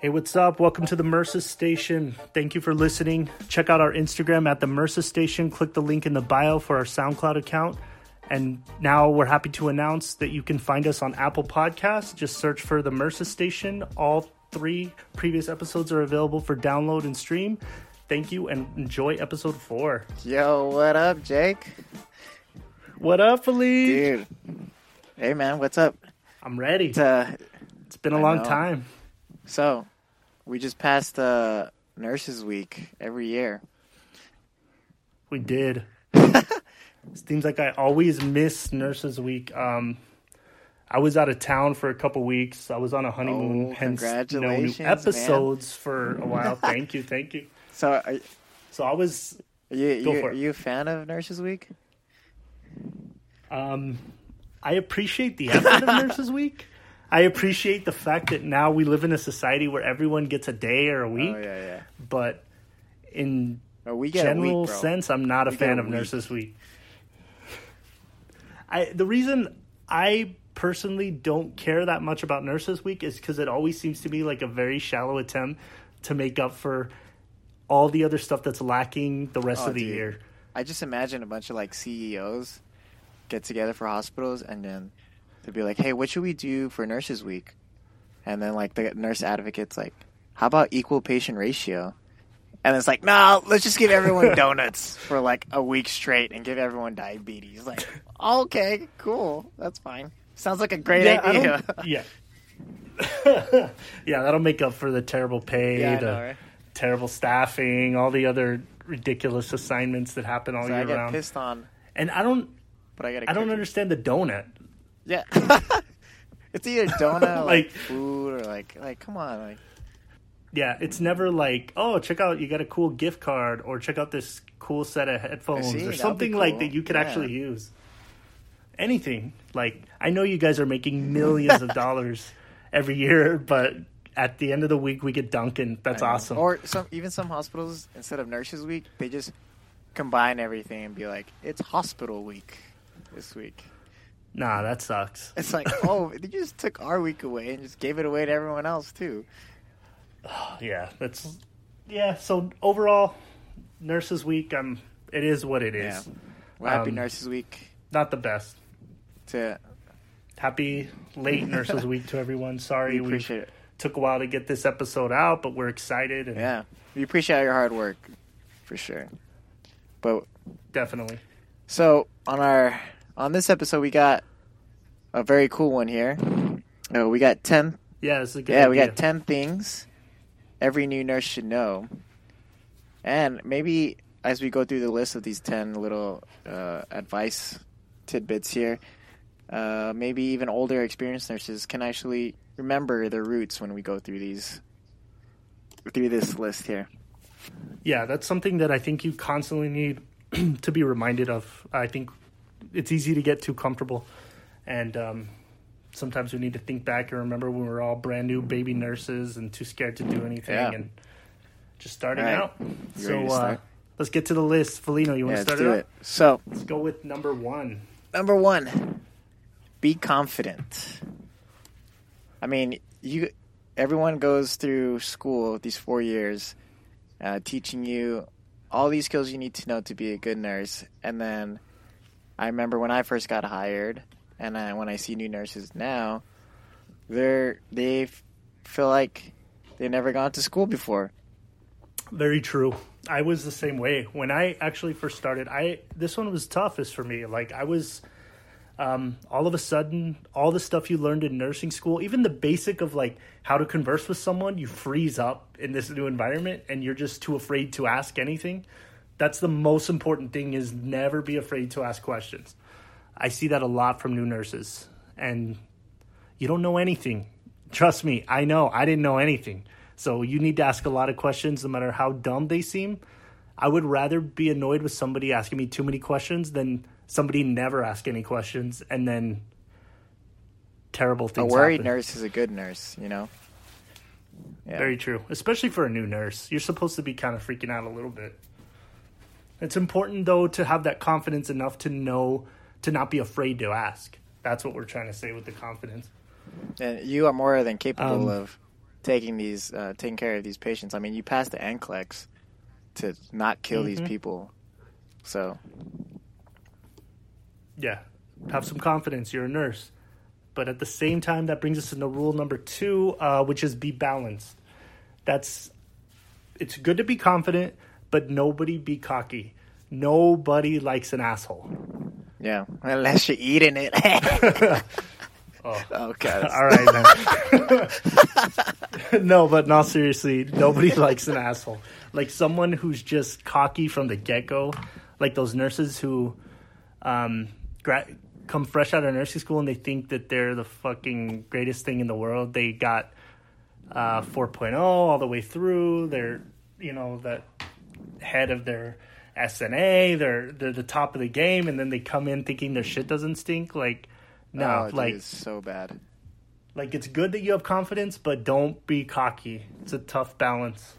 Hey, what's up? Welcome to the Mercer Station. Thank you for listening. Check out our Instagram at the Mercer Station. Click the link in the bio for our SoundCloud account. And now we're happy to announce that you can find us on Apple Podcasts. Just search for the Mercer Station. All three previous episodes are available for download and stream. Thank you and enjoy episode four. Yo, what up, Jake? What up, Felino? Dude. Hey, man, what's up? I'm ready. It's, uh, It's been a I long know. time. So, we just passed uh, Nurses Week every year. We did. Seems like I always miss Nurses Week. Um, I was out of town for a couple weeks. I was on a honeymoon, Oh, hence no new congratulations, man. episodes for a while. thank you, thank you. So, are, are So I was, you, Go you, for are you a fan of Nurses Week? um, I appreciate the effort of Nurses Week. I appreciate the fact that now we live in a society where everyone gets a day or a oh, week. Oh, yeah, yeah. But in Oh, we get a general week, sense, I'm not a We get fan a of week. Nurses Week. I the reason I personally don't care that much about Nurses Week is because it always seems to be like a very shallow attempt to make up for all the other stuff that's lacking the rest Oh, of the dude. year. I just imagine a bunch of like CEOs get together for hospitals and then they'd be like, "Hey, what should we do for Nurses Week?" And then like the nurse advocates like, "How about equal patient ratio?" And it's like, "No, let's just give everyone donuts for like a week straight and give everyone diabetes." Like, okay, cool, that's fine. Sounds like a great Yeah, idea. yeah. yeah, that'll make up for the terrible pay, yeah, the know, right? terrible staffing, all the other ridiculous assignments that happen all So I year get round. pissed on, And I don't but I got. I don't understand the donut. Yeah. it's either donut, or, like, Like- food, or like, like, come on, like. Yeah, it's never like, oh, check out, you got a cool gift card, or check out this cool set of headphones, See, or something like that you could Yeah. actually use. Anything. Like, I know you guys are making millions of dollars every year, but at the end of the week, we get Dunkin'. That's awesome. Or some even some hospitals instead of Nurses Week, they just combine everything and be like, it's Hospital Week this week. Nah, that sucks. It's like, oh, they just took our week away and just gave it away to everyone else too. Yeah, that's yeah. So overall, Nurses Week, um, it is what it is. Yeah. Well, happy Um, Nurses Week Not the best. to Happy late Nurses Week to everyone. Sorry we we appreciate it. took a while to get this episode out, but we're excited and Yeah, we appreciate all your hard work for sure. But definitely. So on our on this episode, we got a very cool one here. Oh, we got ten. Yeah, it's a good Yeah, we got ten things every new nurse should know, and maybe as we go through the list of these ten little uh, advice tidbits here, uh, maybe even older experienced nurses can actually remember their roots when we go through these through this list here. Yeah, that's something that I think you constantly need to be reminded of. I think it's easy to get too comfortable, and um, sometimes we need to think back and remember when we were all brand new baby nurses and too scared to do anything Yeah. and just starting right. out. You so ready to uh, let's get to the list. Felino, you want Yeah, to let's start do it? it. So Let's go with number one. Number one, be confident. I mean, you. Everyone goes through school these four years, uh, teaching you all these skills you need to know to be a good nurse. And then, I remember when I first got hired, and I, when I see new nurses now, they're they feel like they've never gone to school before. Very true. I was the same way when I actually first started. I this one was toughest for me. Like I was, um, all of a sudden, all the stuff you learned in nursing school, even the basic of like how to converse with someone, you freeze up in this new environment, and you're just too afraid to ask anything. That's the most important thing: is never be afraid to ask questions. I see that a lot from new nurses, and you don't know anything. Trust me, I know. I didn't know anything. So you need to ask a lot of questions, no matter how dumb they seem. I would rather be annoyed with somebody asking me too many questions than somebody never ask any questions and then terrible things. A worried happen. nurse is a good nurse, you know. Yeah. Very true, especially for a new nurse. You're supposed to be kind of freaking out a little bit. It's important though to have that confidence enough to know to not be afraid to ask. That's what we're trying to say with the confidence. And you are more than capable Um, of taking these uh, taking care of these patients. I mean, you passed the NCLEX to not kill these Mhm. people. So Yeah, have some confidence. You're a nurse, but at the same time, that brings us into rule number two, uh, which is be balanced. That's it's good to be confident, but nobody be cocky. Nobody likes an asshole. yeah, unless you're eating it. Oh. oh god. All right, then. no, but not seriously. Nobody likes an asshole. Like someone who's just cocky from the get go, like those nurses who um, gra- come fresh out of nursing school and they think that they're the fucking greatest thing in the world. They got uh, 4.0 all the way through. They're, you know, the head of their SNA. They're they're the top of the game, and then they come in thinking their shit doesn't stink. Like, no, oh, like it's so bad. like it's good that you have confidence, but don't be cocky. It's a tough balance.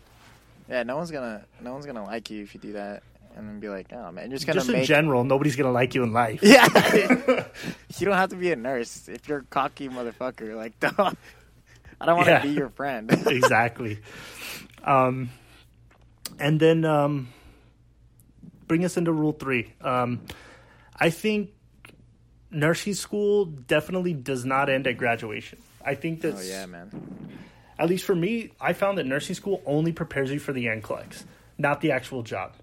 Yeah, no one's gonna no one's gonna like you if you do that, and then be like, oh man, you're just gonna Just in make. general, nobody's gonna like you in life. yeah, you don't have to be a nurse if you're a cocky motherfucker. Like, don't. I don't want to Yeah. be your friend. exactly. Um, and then um, bring us into rule three. Um, I think nursing school definitely does not end at graduation. I think that's. oh yeah, man. at least for me, I found that nursing school only prepares you for the NCLEX, not the actual job.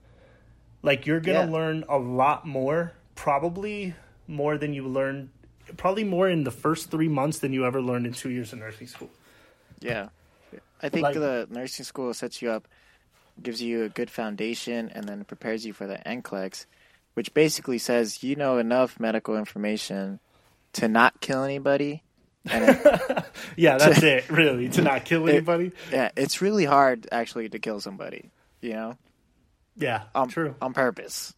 Like you're gonna Yeah. learn a lot more, probably more than you learned, probably more in the first three months than you ever learned in two years of nursing school. Yeah, I think Like- the nursing school sets you up, gives you a good foundation, and then prepares you for the NCLEX, which basically says you know enough medical information to not kill anybody. It, Yeah, that's it. Really, to not kill It- anybody. yeah, it's really hard actually to kill somebody. You know, Yeah, on, true. on purpose.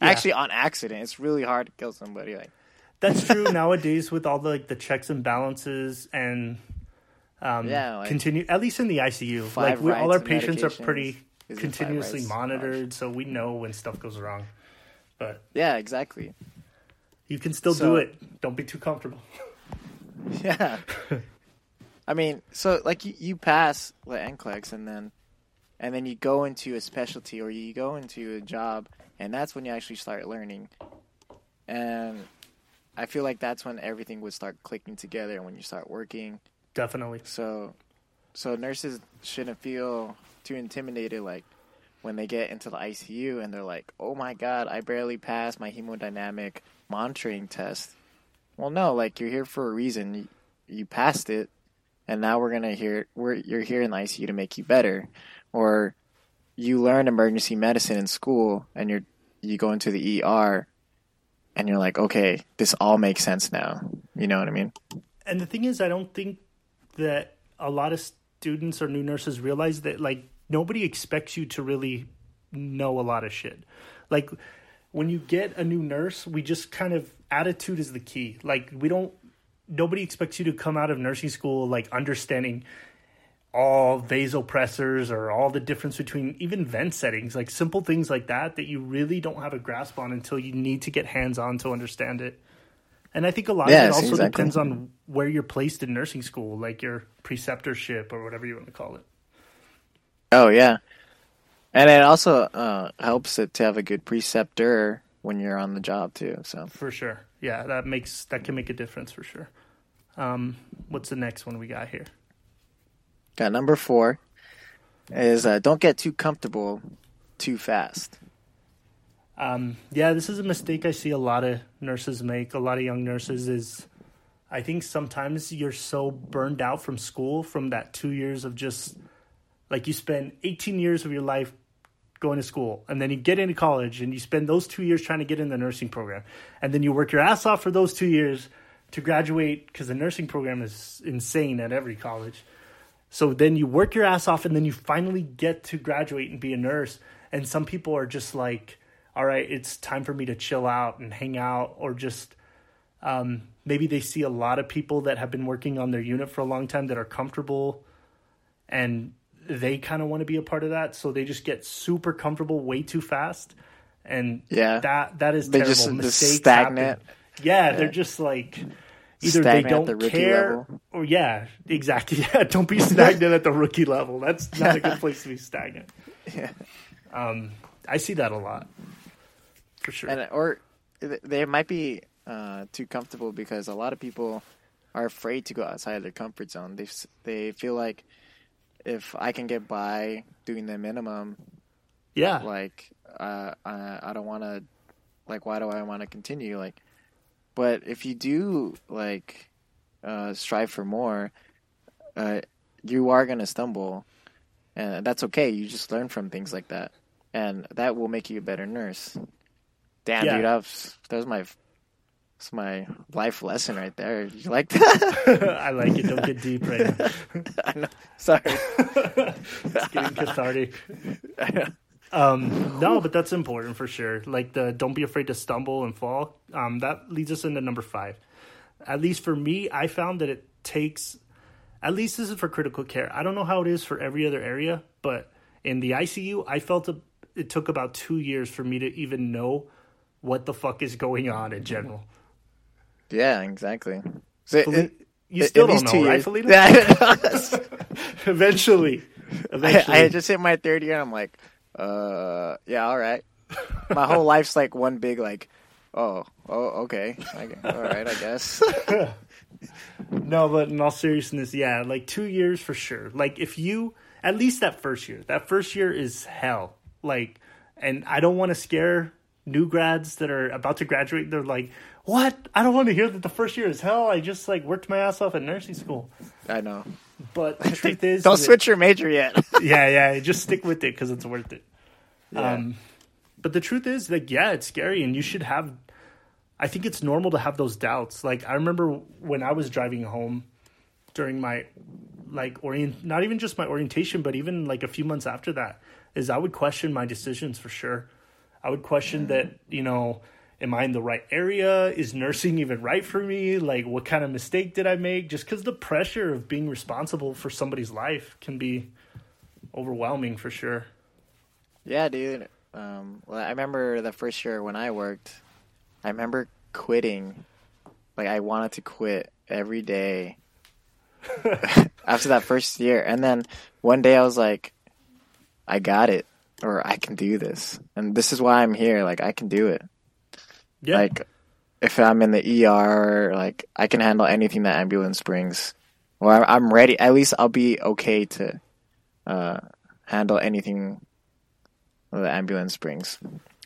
Yeah. Actually, on accident, it's really hard to kill somebody. Like, That's true nowadays with all the like the checks and balances and um, Yeah, like- continue at least in the ICU. Like we, all our patients are pretty Is continuously monitored, so we know when stuff goes wrong. But yeah, exactly. you can still So- do it. Don't be too comfortable. Yeah. I mean, so like you, you pass the NCLEX and then and then you go into a specialty or you go into a job and that's when you actually start learning. And I feel like that's when everything would start clicking together when you start working. Definitely. So so nurses shouldn't feel too intimidated like when they get into the ICU and they're like, "Oh my god, I barely passed my hemodynamic monitoring test." Well, no, like you're here for a reason. You, you passed it, and now we're gonna hear we're you're here in the ICU to make you better, or you learn emergency medicine in school and you're you go into the ER, and you're like, okay, this all makes sense now. You know what I mean? And the thing is, I don't think that a lot of students or new nurses realize that like nobody expects you to really know a lot of shit. Like when you get a new nurse, we just kind of attitude is the key. Like we don't nobody expects you to come out of nursing school like understanding all vasopressors or all the difference between even vent settings, like simple things like that that you really don't have a grasp on until you need to get hands on to understand it. And I think a lot of it also exactly. depends on where you're placed in nursing school, like your preceptorship or whatever you want to call it. Oh yeah, and it also uh, helps it to have a good preceptor when you're on the job too. So For sure. Yeah, that makes that can make a difference for sure. Um, what's the next one we got here? got number four is uh, don't get too comfortable too fast. Um, yeah, this is a mistake I see a lot of nurses make. A lot of young nurses is, I think sometimes you're so burned out from school from that two years of just like you spend 18 years of your life going to school and then you get into college and you spend those two years trying to get in the nursing program and then you work your ass off for those two years to graduate because the nursing program is insane at every college so then you work your ass off and then you finally get to graduate and be a nurse. And some people are just like, all right, it's time for me to chill out and hang out or just um, maybe they see a lot of people that have been working on their unit for a long time that are comfortable and they kind of want to be a part of that. So they just get super comfortable way too fast. And Yeah. that that is They terrible. just- just stagnant. Yeah, Yeah. they're just like either Stagnant they don't the rookie care level. or yeah, exactly. Yeah, don't be stagnant at the rookie level. That's not a good place to be stagnant. Yeah. Um, I see that a lot, for sure. and or they might be uh, too comfortable because a lot of people are afraid to go outside their comfort zone. They they feel like if I can get by doing the minimum, yeah, like uh, I I don't want to like why do I want to continue? Like but if you do like uh, strive for more uh, you are going to stumble. And that's okay. You just learn from things like that. And that will make you a better nurse. Damn Yeah. dude was, that was my that's my life lesson right there you like that I like it. Don't get deep right now. I know. sorry It's getting cathartic. Um, no, but that's important for sure. Like the don't be afraid to stumble and fall. Um, that leads us into number five. At least for me, I found that it takes. At least this is for critical care. I don't know how it is for every other area, but in the ICU, I felt a, it took about two years for me to even know what the fuck is going on in general. Yeah exactly so Feli- it- you still these don't two know, right, Felina? Yeah, eventually, I, eventually. I just hit my third year and I'm like, uh, yeah, all right. My whole life's like one big like, oh, oh, okay, I, all right, I guess. No, but in all seriousness, yeah, like two years for sure. Like if you at least that first year, that first year is hell. Like, and I don't want to scare new grads that are about to graduate. They're like, "What? I don't want to hear that the first year is hell. I just like worked my ass off at nursing school." I know. But the truth is, Don't switch your major yet. yeah, yeah, just stick with it because it's worth it. Yeah. Um, but the truth is, like, yeah, it's scary, and you should have. I think it's normal to have those doubts. Like, I remember when I was driving home during my, like, orient, not even just my orientation, but even like a few months after that, is I would question my decisions for sure. I would question that, you know, am I in the right area? Is nursing even right for me? Like, what kind of mistake did I make? Just because the pressure of being responsible for somebody's life can be overwhelming for sure. yeah, dude. Um, well, I remember the first year when I worked. I remember quitting. Like I wanted to quit every day after that first year, and then one day I was like, I got it, or I can do this, and this is why I'm here. Like I can do it. Yeah. Like if I'm in the ER, like I can handle anything that ambulance brings. Or I'm- I'm ready. At least I'll be okay to uh, handle anything the ambulance brings,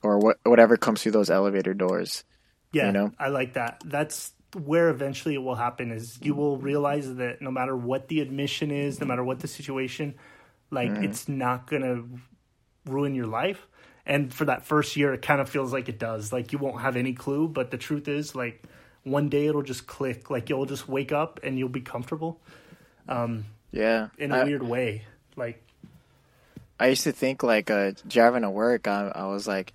or what whatever comes through those elevator doors. Yeah, you know? I like that. That's where eventually it will happen. Is you will realize that no matter what the admission is, no matter what the situation, like Mm-hmm. it's not gonna ruin your life. And for that first year, it kind of feels like it does. Like you won't have any clue, but the truth is, like one day it'll just click. Like you'll just wake up and you'll be comfortable Um, Yeah, in a I, weird way. Like I used to think like uh, driving to work. I, I was like,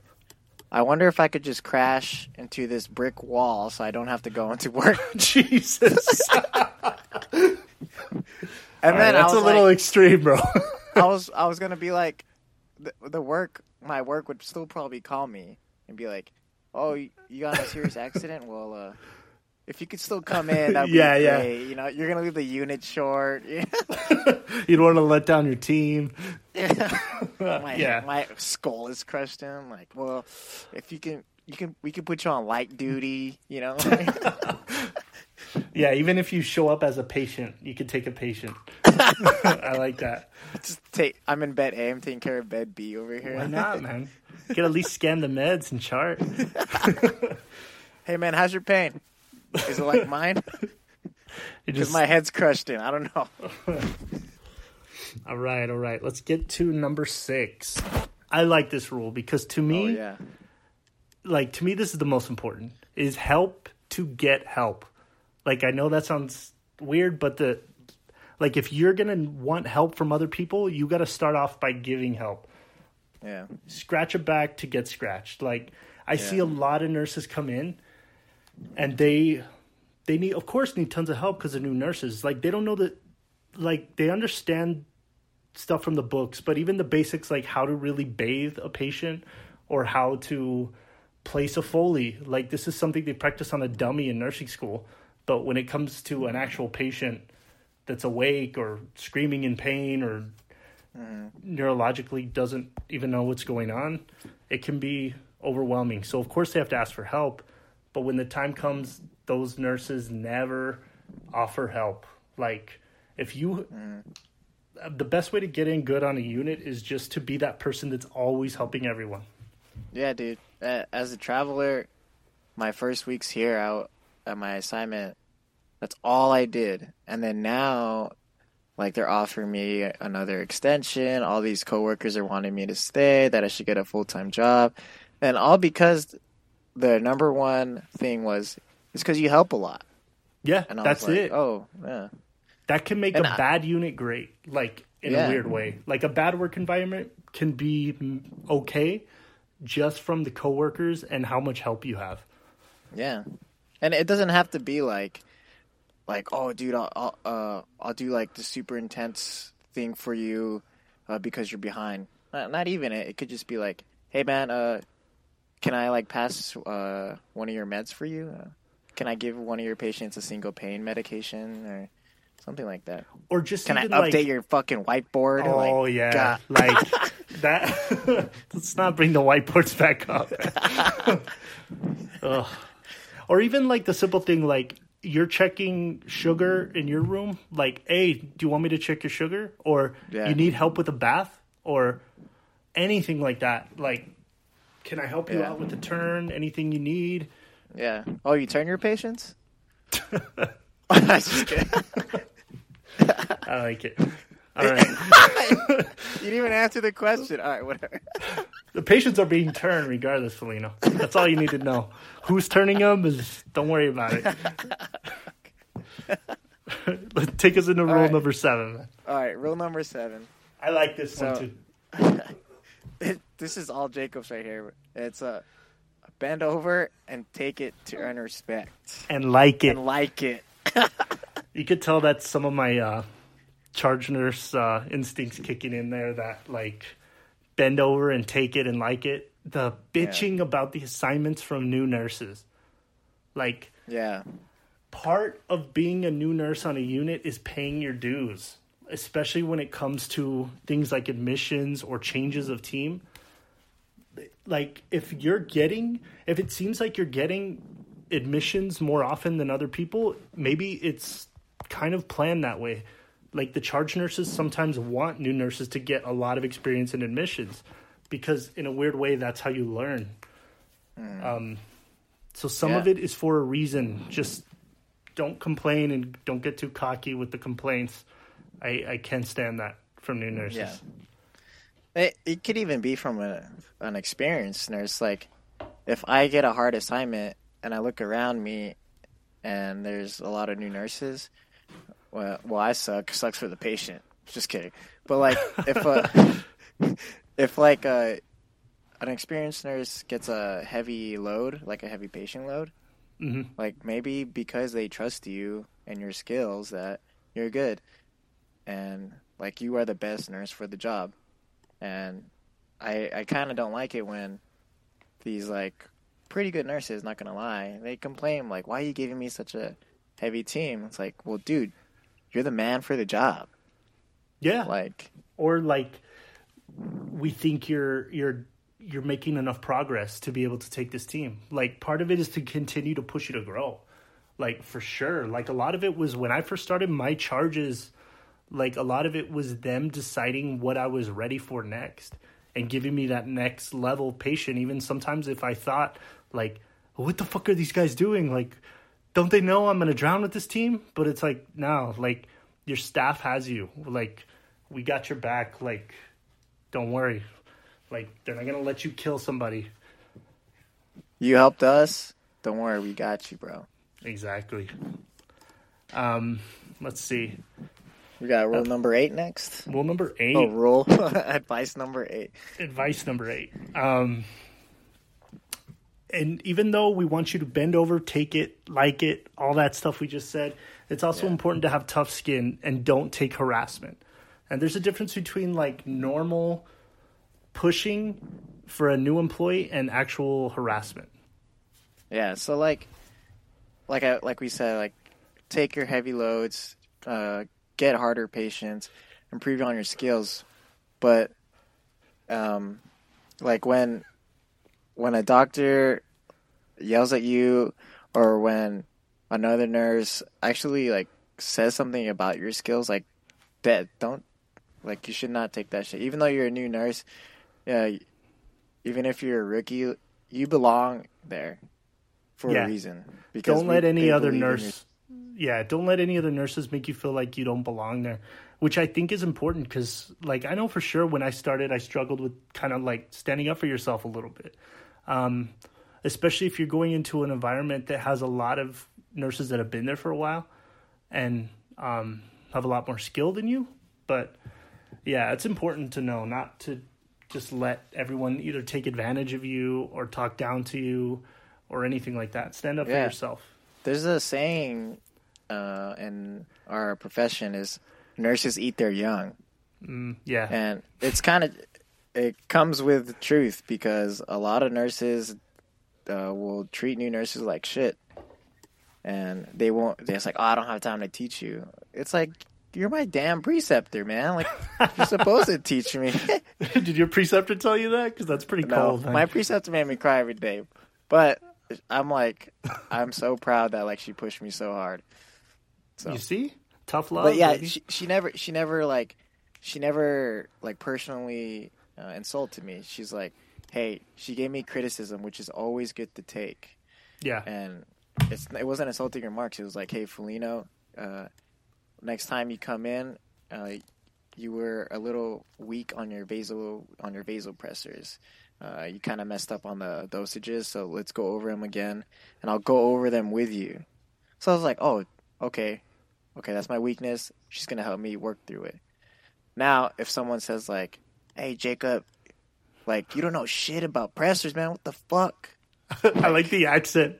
I wonder if I could just crash into this brick wall so I don't have to go into work. Jesus, And then I that's was a little like, extreme, bro. I was I was gonna be like, the, the work my work would still probably call me and be like, oh, you got a serious accident? Well, uh, if you could still come in, that'd be Yeah, yeah. You know, you're gonna leave the unit short. you don't want to let down your team. my Yeah. my skull is crushed in. I'm like, well, if you can. You can we can put you on light duty, you know. Yeah, even if you show up as a patient, you can take a patient. I like that. Just take. I'm in bed A. I'm taking care of bed B over here. Why not, man? You can at least scan the meds and chart. Hey man, how's your pain? Is it like mine? Because just my head's crushed in. I don't know. all right, all right. Let's get to number six. I like this rule because to me, Oh yeah. like to me, this is the most important: is help to get help. Like I know that sounds weird, but the like if you're gonna want help from other people, you got to start off by giving help. Yeah. scratch a back to get scratched. Like I see a lot of nurses come in and they they need of course need tons of help because they're new nurses. Like they don't know that like they understand stuff from the books, but even the basics like how to really bathe a patient or how to place a foley. Like this is something they practice on a dummy in nursing school. But when it comes to an actual patient that's awake or screaming in pain or neurologically doesn't even know what's going on, it can be overwhelming. So of course they have to ask for help, but when the time comes, those nurses never offer help. Like if you the best way to get in good on a unit is just to be that person that's always helping everyone. Yeah, dude. As a traveler, my first weeks here out at my assignment, that's all I did. And then now, like they're offering me another extension. All these coworkers are wanting me to stay. That I should get a full time job, and all because the number one thing was it's because you help a lot. Yeah, And I that's was like, it. Oh, yeah. That can make And a I- bad unit great, like in Yeah. a weird way. Like a bad work environment can be okay just from the coworkers and how much help you have. Yeah, and it doesn't have to be like, like oh, dude, I'll I'll, uh, I'll do like the super intense thing for you uh, because you're behind. Not, not even it. It could just be like, hey man, uh, can I like pass uh one of your meds for you? Uh, can I give one of your patients a single pain medication or something like that? Or just Can I update like, your fucking whiteboard? Oh Like, yeah, God. like that. Let's not bring the whiteboards back up. Ugh. Or even like the simple thing like you're checking sugar in your room. Like, hey, do you want me to check your sugar? Or Yeah. you need help with a bath? Or anything like that. Like, can I help you Yeah. out with the turn? Anything you need? Yeah. Oh, you turn your patients? I'm just kidding. I like it. All right. You didn't even answer the question. All right, whatever. The patients are being turned regardless, Felino. That's all you need to know. Who's turning them is don't worry about it. Let's take us into rule right. number seven. All right, rule number seven. I like this So- one too. It, this is all Jacob's right here. It's a bend over and take it to earn respect And like it. and like it. You could tell that some of my uh, charge nurse uh, instincts kicking in there that like bend over and take it and like it. The bitching about the assignments from new nurses. Like Yeah, part of being a new nurse on a unit is paying your dues, especially when it comes to things like admissions or changes of team. Like if you're getting if it seems like you're getting admissions more often than other people, maybe it's kind of planned that way. Like the charge nurses sometimes want new nurses to get a lot of experience in admissions because in a weird way that's how you learn. Um so some of it is for a reason. Just don't complain and don't get too cocky with the complaints. I, I can't stand that from new nurses. Yeah. it, it could even be from a, an experienced nurse. Like, if I get a hard assignment and I look around me and there's a lot of new nurses, well, well I suck. Sucks for the patient. Just kidding. But like, if uh, if like uh, an experienced nurse gets a heavy load, like a heavy patient load, hmm like maybe because they trust you and your skills that you're good and like you are the best nurse for the job and i i kind of don't like it when these like pretty good nurses not gonna lie they complain like why are you giving me such a heavy team it's like well dude you're the man for the job Yeah. like or like we think you're you're you're making enough progress to be able to take this team. Like part of it is to continue to push you to grow. Like for sure. Like a lot of it was when I first started my charges like a lot of it was them deciding what I was ready for next and giving me that next level patient even sometimes if I thought like what the fuck are these guys doing? Like don't they know I'm to drown with this team? But it's like no, like your staff has you. Like we got your back. Like don't worry. Like they're not to let you kill somebody. you helped us don't worry we got you bro Exactly. Um let's see. we got rule number eight next Rule number 8. oh rule advice number eight advice number eight. Um, and even though we want you to bend over, take it, like it, all that stuff we just said, it's also Yeah. important to have tough skin and don't take harassment. And there's a difference between like normal pushing for a new employee and actual harassment. Yeah, so like, like I like we said, like take your heavy loads, uh, get harder patients, improve on your skills. But, um, like when when a doctor yells at you, or when another nurse actually like says something about your skills, like that, don't like you should not take that shit. Even though you're a new nurse, yeah, even if you're a rookie, you belong there for Yeah. a reason. don't we- let any other nurse yeah don't let any other nurses make you feel like you don't belong there which i think is important because like i know for sure when i started i struggled with kind of like standing up for yourself a little bit um, especially if you're going into an environment that has a lot of nurses that have been there for a while and um, have a lot more skill than you but yeah it's important to know not to just let everyone either take advantage of you or talk down to you or anything like that stand up for yourself There's a saying uh, in our profession is nurses eat their young. Mm, yeah. and it's kind of it comes with truth because a lot of nurses uh, will treat new nurses like shit and they won't they're just like oh i don't have time to teach you it's like you're my damn preceptor man like you're supposed to teach me Did your preceptor tell you that? Because that's pretty no cold. man. my preceptor made me cry every day but i'm like i'm so proud that like she pushed me so hard so You see, tough love. but yeah, she, she never, she never like, she never like personally uh, insulted me. She's like, hey, she gave me criticism, which is always good to take, yeah, and it's it wasn't insulting remarks. It was like, hey, Felino, uh, next time you come in, uh, you were a little weak on your vasal on your vasopressors. Uh, you kind of messed up on the dosages, so let's go over them again, and I'll go over them with you. So I was like, oh, okay, okay, that's my weakness. She's gonna help me work through it. Now, if someone says like, "Hey, Jacob, like you don't know shit about pressors, man. What the fuck?" I like the accent.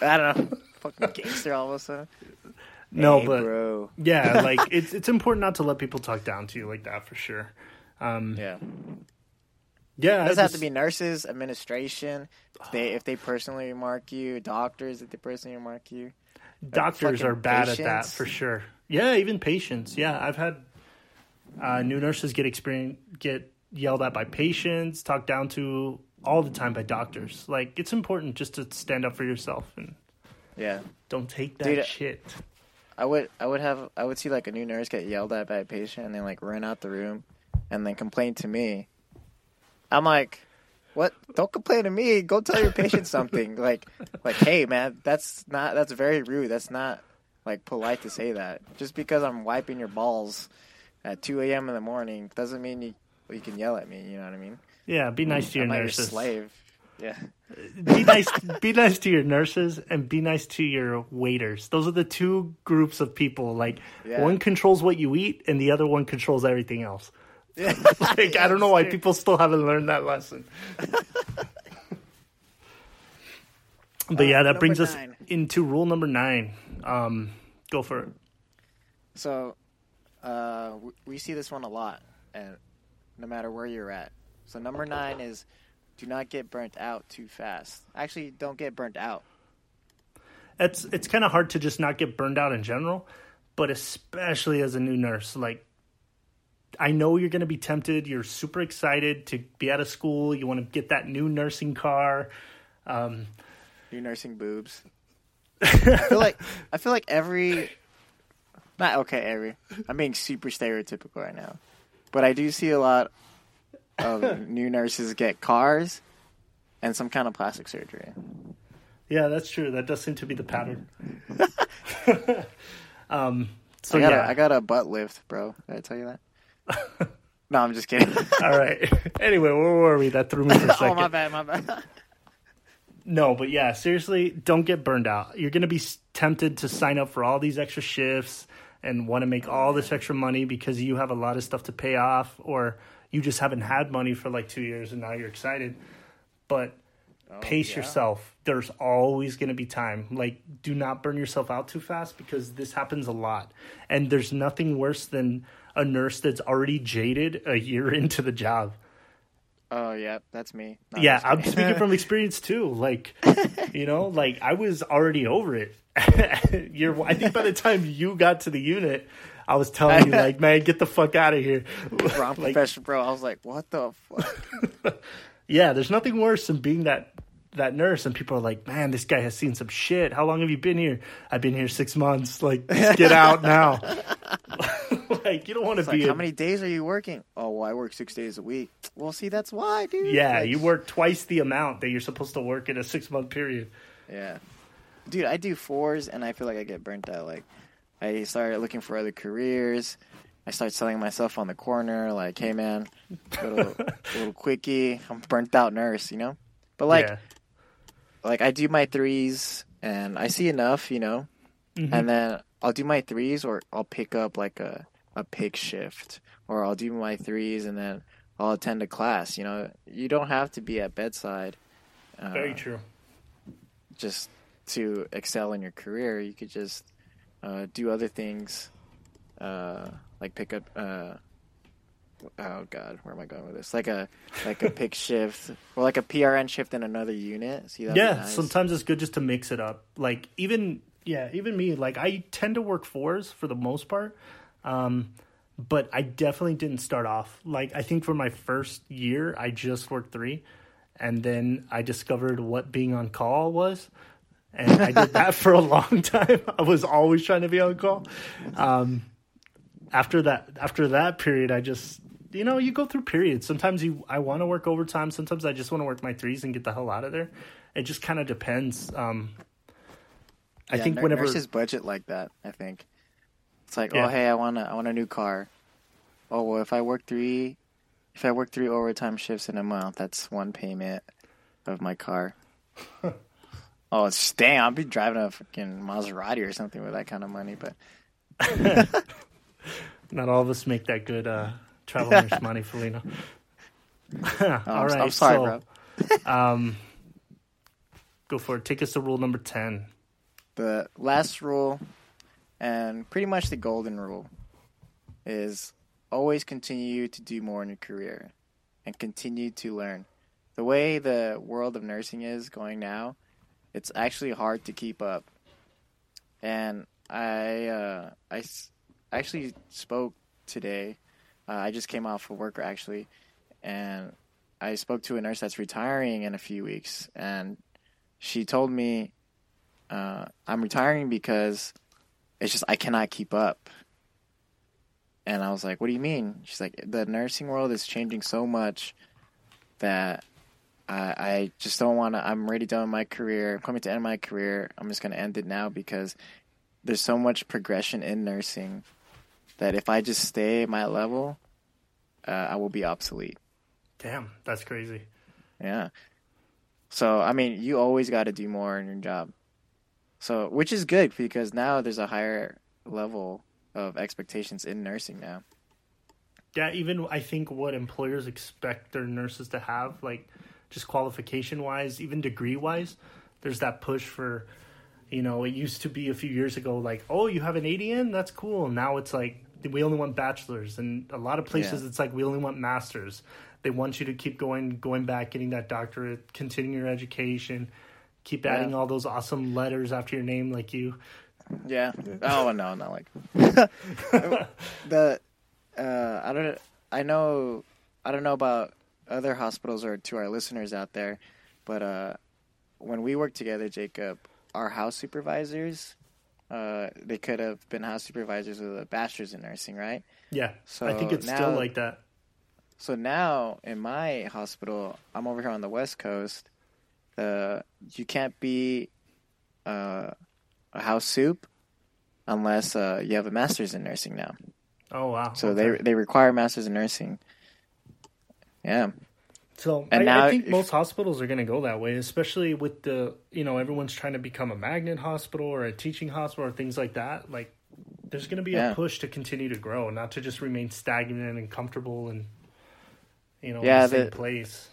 I don't know, fucking gangster all of a sudden. No, Hey, but bro, yeah, like it's it's important not to let people talk down to you like that for sure. Um, yeah. yeah, It doesn't I have to be nurses, administration. If they if they personally remark you, doctors if they personally remark you. doctors are bad at that for sure. Yeah, even patients. Yeah, I've had uh, new nurses get experience get yelled at by patients, talked down to all the time by doctors. Like it's important just to stand up for yourself and Yeah, don't take that Dude, shit. I would I would have I would see like a new nurse get yelled at by a patient and then like run out the room and then complain to me. I'm like, what? Don't complain to me. Go tell your patient something. Like like hey man, that's not that's very rude. That's not like polite to say that. Just because I'm wiping your balls at 2 a.m. in the morning doesn't mean you you can yell at me. You know what I mean? Yeah, be nice to your I'm nurses. slave. Yeah. be nice be nice to your nurses and be nice to your waiters those are the two groups of people like Yeah. one controls what you eat and the other one controls everything else Yeah. like i don't know why people still haven't learned that lesson but yeah that Uh, brings us into rule number nine um go for it So, uh, we see this one a lot, and no matter where you're at. So number nine is, do not get burnt out too fast. Actually, don't get burnt out. it's it's kind of hard to just not get burned out in general, but especially as a new nurse. Like, I know you're going to be tempted. You're super excited to be out of school. You want to get that new nursing car. Um, You're nursing boobs. I feel like I feel like every, not okay, every. I'm being super stereotypical right now, but I do see a lot of new nurses get cars and some kind of plastic surgery. yeah, that's true. That does seem to be the pattern. um, so I got, yeah, a, I got a butt lift, bro. Did I tell you that? no, I'm just kidding. all right. anyway, where were we? That threw me for a second. oh my bad, my bad. No, but yeah, seriously, don't get burned out. You're going to be tempted to sign up for all these extra shifts and want to make all this extra money because you have a lot of stuff to pay off or you just haven't had money for like 2 years and now you're excited. But oh, pace yeah. yourself. There's always going to be time. Like do not burn yourself out too fast because this happens a lot. And there's nothing worse than a nurse that's already jaded a year into the job. Oh yeah, that's me. No, yeah, I'm speaking from experience too. Like, you know, like I was already over it. You're, I think by the time you got to the unit, I was telling you, like, man, get the fuck out of here. wrong Like, profession, bro. I was like, what the fuck? yeah, there's nothing worse than being that that nurse, and people are like, man, this guy has seen some shit. How long have you been here? I've been here six months. Like, get out now. like, you don't want to be. like, a- how many days are you working? Oh, well, I work six days a week. Well, see, that's why, dude. yeah, Like, you work twice the amount that you're supposed to work in a six month period. Yeah, dude, I do fours, and I feel like I get burnt out. Like, I started looking for other careers. I start selling myself on the corner. Like, hey, man, little little quickie. I'm burnt out nurse, you know. But like, yeah. Like I do my threes, and I see enough, you know, Mhm. and then I'll do my threes, or I'll pick up like a a pick shift, or I'll do my threes, and then I'll attend a class. You know, you don't have to be at bedside. Uh, Very true. just to excel in your career, you could just uh, do other things, uh, like pick up. Oh God, where am I going with this? Like a like a pick shift or like a PRN shift in another unit. See that? yeah sometimes it's good just to mix it up like even yeah even me like i tend to work fours for the most part um but i definitely didn't start off like i think for my first year i just worked three and then i discovered what being on call was and i did that for a long time i was always trying to be on call um after that after that period i just you know you go through periods sometimes you i want to work overtime sometimes i just want to work my threes and get the hell out of there it just kind of depends um i Yeah, think nur- whenever nurses budget like that, I think it's like, Yeah. oh hey, I want a I want a new car. Oh well, if I work three, if I work three overtime shifts in a month, that's one payment of my car. oh, it's dang! I'll be driving a fucking Maserati or something with that kind of money, but. not all of us make that good uh travel nurse money felina Oh, all I'm, I'm sorry, so, bro. um go for it take us to rule number 10 The last rule, and pretty much the golden rule, is always continue to do more in your career and continue to learn. The way the world of nursing is going now, it's actually hard to keep up. And I, uh, I s- actually spoke today. Uh, I just came off of work actually, and I spoke to a nurse that's retiring in a few weeks, and she told me uh, I'm retiring because it's just I cannot keep up. And I was like, "What do you mean?" She's like, "The nursing world is changing so much that I, I just don't want to. I'm already done with my career. I'm coming to end my career. I'm just going to end it now because there's so much progression in nursing that if I just stay my level, uh, I will be obsolete." damn that's crazy Yeah. So I mean, you always got to do more in your job. So which is good because now there's a higher level of expectations in nursing now. yeah even i think what employers expect their nurses to have like just qualification wise even degree wise there's that push for you know it used to be a few years ago like oh you have an adn that's cool now it's like we only want bachelors and a lot of places Yeah. it's like we only want masters they want you to keep going going back getting that doctorate continuing your education keep Yeah. adding all those awesome letters after your name like you Yeah. Oh no, not like the. Uh, I don't. I know. I don't know about other hospitals or to our listeners out there, but uh, when we worked together, Jacob, our house supervisors, uh, they could have been house supervisors with a bachelor's in nursing, right? yeah So i think it's still like that So now in my hospital, I'm over here on the West Coast. Uh, you can't be uh, a house soup unless uh, you have a master's in nursing now. oh wow So Okay. they they require masters in nursing. Yeah, So I, now I think if- most hospitals are going to go that way, especially with the you know everyone's trying to become a magnet hospital or a teaching hospital or things like that. Like there's going to be Yeah. a push to continue to grow, not to just remain stagnant and comfortable and you know Yeah, in the same the- place.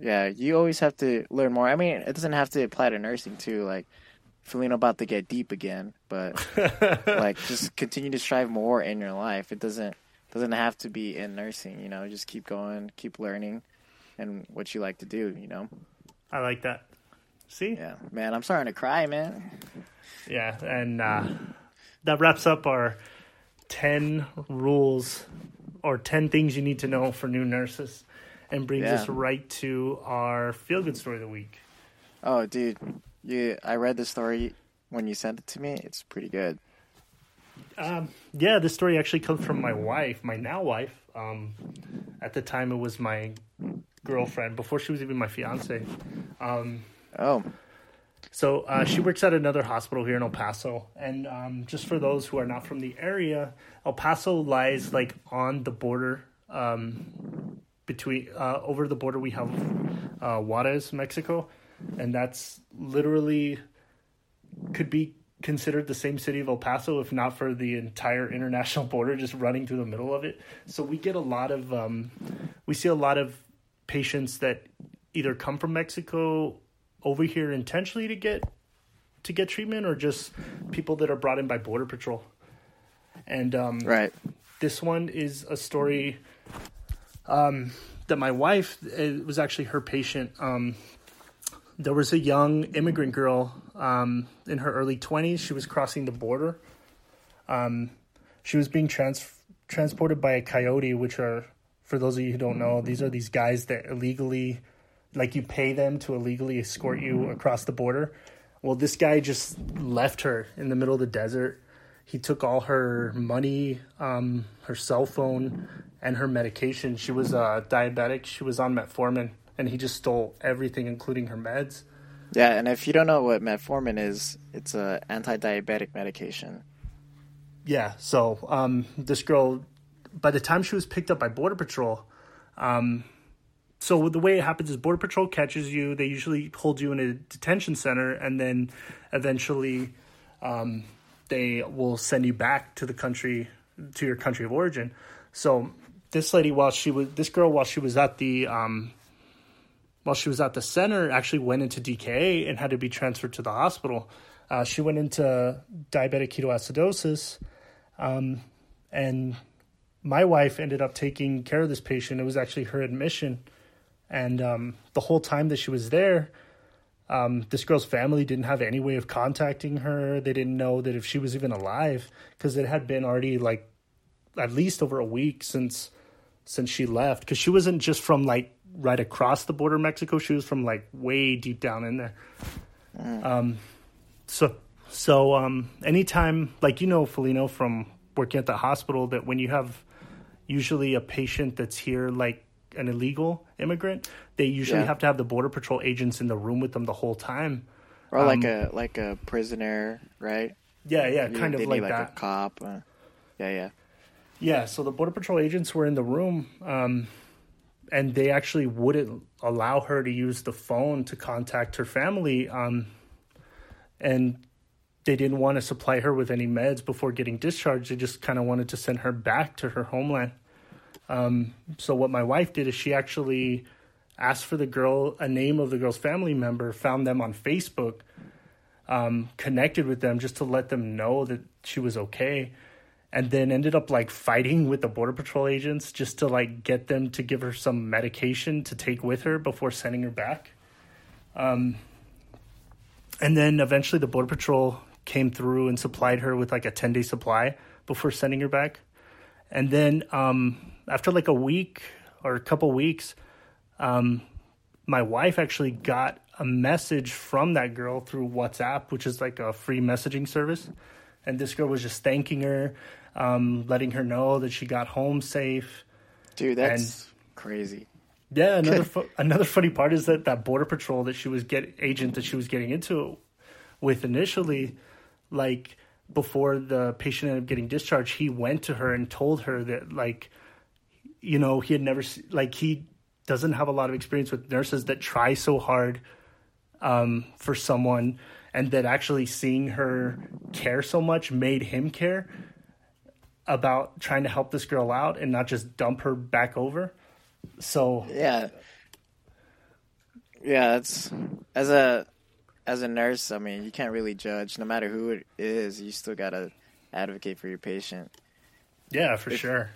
yeah. You always have to learn more. I mean, it doesn't have to apply to nursing too. Like feeling about to get deep again, but like just continue to strive more in your life. It doesn't doesn't have to be in nursing. You know, just keep going, keep learning. And what you like to do. You know. I like that. See? Yeah, man, I'm starting to cry, man. Yeah, and uh, that wraps up our 10 rules or 10 things you need to know for new nurses and brings Yeah. us right to our feel good story of the week. Oh, dude, you. I read the story when you sent it to me. It's pretty good. Um, yeah, this story actually comes from my wife, my now wife. Um, at the time, it was my girlfriend before she was even my fiance. Um, Oh, So uh, she works at another hospital here in El Paso, and um, just for those who are not from the area, El Paso lies like on the border um, between uh, over the border. We have uh, Juarez, Mexico, and that's literally could be considered the same city of El Paso if not for the entire international border just running through the middle of it. So we get a lot of um, we see a lot of patients that either come from Mexico over here intentionally to get to get treatment or just people that are brought in by border patrol. And um, right. this one is a story um, that my wife it was actually her patient. Um, there was a young immigrant girl um, in her early twenties. She was crossing the border. Um, she was being trans- transported by a coyote, which are, for those of you who don't know, these are these guys that illegally, like you pay them to illegally escort you across the border. Well, this guy just left her in the middle of the desert. He took all her money, um, her cell phone, and her medication. She was uh, diabetic. She was on metformin, and he just stole everything, including her meds. Yeah, and if you don't know what metformin is, it's a anti-diabetic medication. Yeah. So um, this girl, by the time she was picked up by Border Patrol, um, so the way it happens is Border Patrol catches you. They usually hold you in a detention center, and then eventually um, they will send you back to the country, to your country of origin. So this lady, while she was this girl, while she was at the um, while she was at the center, actually went into DKA and had to be transferred to the hospital. Uh, she went into diabetic ketoacidosis, um, and my wife ended up taking care of this patient. It was actually her admission, and um, the whole time that she was there, um, this girl's family didn't have any way of contacting her. They didn't know that if she was even alive because it had been already like at least over a week since since she left because she wasn't just from like right across the border of Mexico. She was from like way deep down in there. Um, so so um, anytime like you know Felino from working at the hospital that when you have usually a patient that's here like an illegal immigrant, they usually Yeah. have to have the border patrol agents in the room with them the whole time. Or like Um, a like a prisoner, right? Yeah, yeah, You- kind of need like that. a cop. Uh, yeah, yeah. Yeah, so the border patrol agents were in the room, um, and they actually wouldn't allow her to use the phone to contact her family, um, and they didn't want to supply her with any meds before getting discharged. They just kind of wanted to send her back to her homeland. Um, so what my wife did is she actually asked for the girl a name of the girl's family member, found them on Facebook, um, connected with them just to let them know that she was okay and then ended up like fighting with the border patrol agents just to like get them to give her some medication to take with her before sending her back. Um and then eventually the border patrol came through and supplied her with like a 10 day supply before sending her back. And then um after like a week or a couple weeks um my wife actually got a message from that girl through WhatsApp, which is like a free messaging service. And this girl was just thanking her, um, letting her know that she got home safe. Dude, that's crazy. Yeah, another fu- another funny part is that that border patrol that she was get agent that she was getting into with initially, like before the patient ended up getting discharged, he went to her and told her that like, you know, he had never like he doesn't have a lot of experience with nurses that try so hard um, for someone, and that actually seeing her care so much made him care about trying to help this girl out and not just dump her back over. So Yeah. Yeah, it's as a as a nurse, I mean, you can't really judge no matter who it is, you still got to advocate for your patient. yeah, for sure.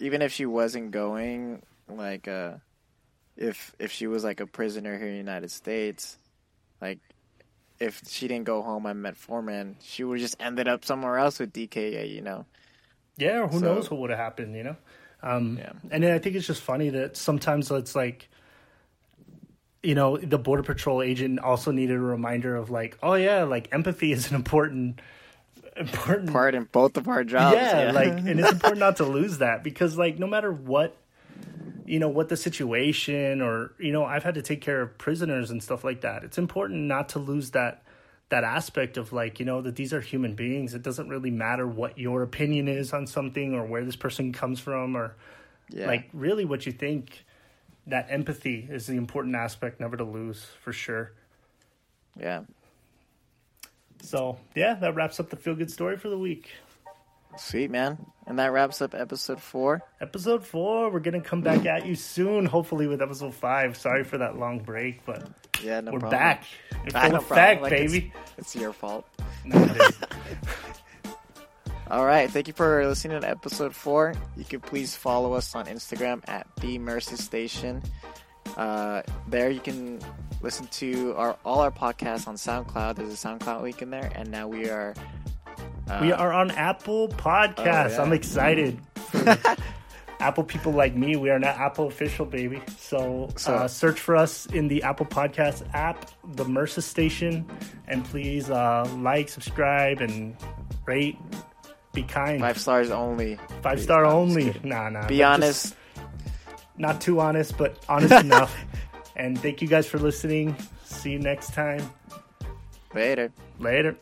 Even if she wasn't going like uh if if she was like a prisoner here in the United States, like if she didn't go home and metformin, she would just ended up somewhere else with DKA, you know. Yeah, or who So- knows what would have happened, you know? Um, Yeah. And then I think it's just funny that sometimes it's like, you know, the Border Patrol agent also needed a reminder of like, oh, yeah, like empathy is an important, important Part in both of our jobs. yeah, like and it's important not to lose that because like no matter what you know what the situation or you know I've had to take care of prisoners and stuff like that. It's important not to lose that that aspect of like you know that these are human beings. It doesn't really matter what your opinion is on something or where this person comes from or yeah. like really what you think. That empathy is the important aspect never to lose for sure. yeah. So yeah, that wraps up the feel good story for the week. Sweet man. And that wraps up episode four. Episode four, we're gonna come back at you soon, hopefully with episode five. Sorry for that long break, but Yeah, no we're problem. back. In Ah, full no effect. Like, baby. It's, your fault. No, it. All right. Thank you for listening to episode four. You can please follow us on Instagram at the Mercy Station. Uh, there you can listen to our all our podcasts on SoundCloud. There's a SoundCloud link in there, and now we are. Uh, we are on Apple Podcasts. Oh, yeah. I'm excited. Apple people like me, we are now Apple official, baby. So, So- uh, search for us in the Apple Podcast app, the Mercer Station, and please uh, like, subscribe, and rate. Be kind. five stars only. Five Please, star no, only. Nah, nah. Be honest. just not too honest, but honest enough. And thank you guys for listening. See you next time. Later. Later.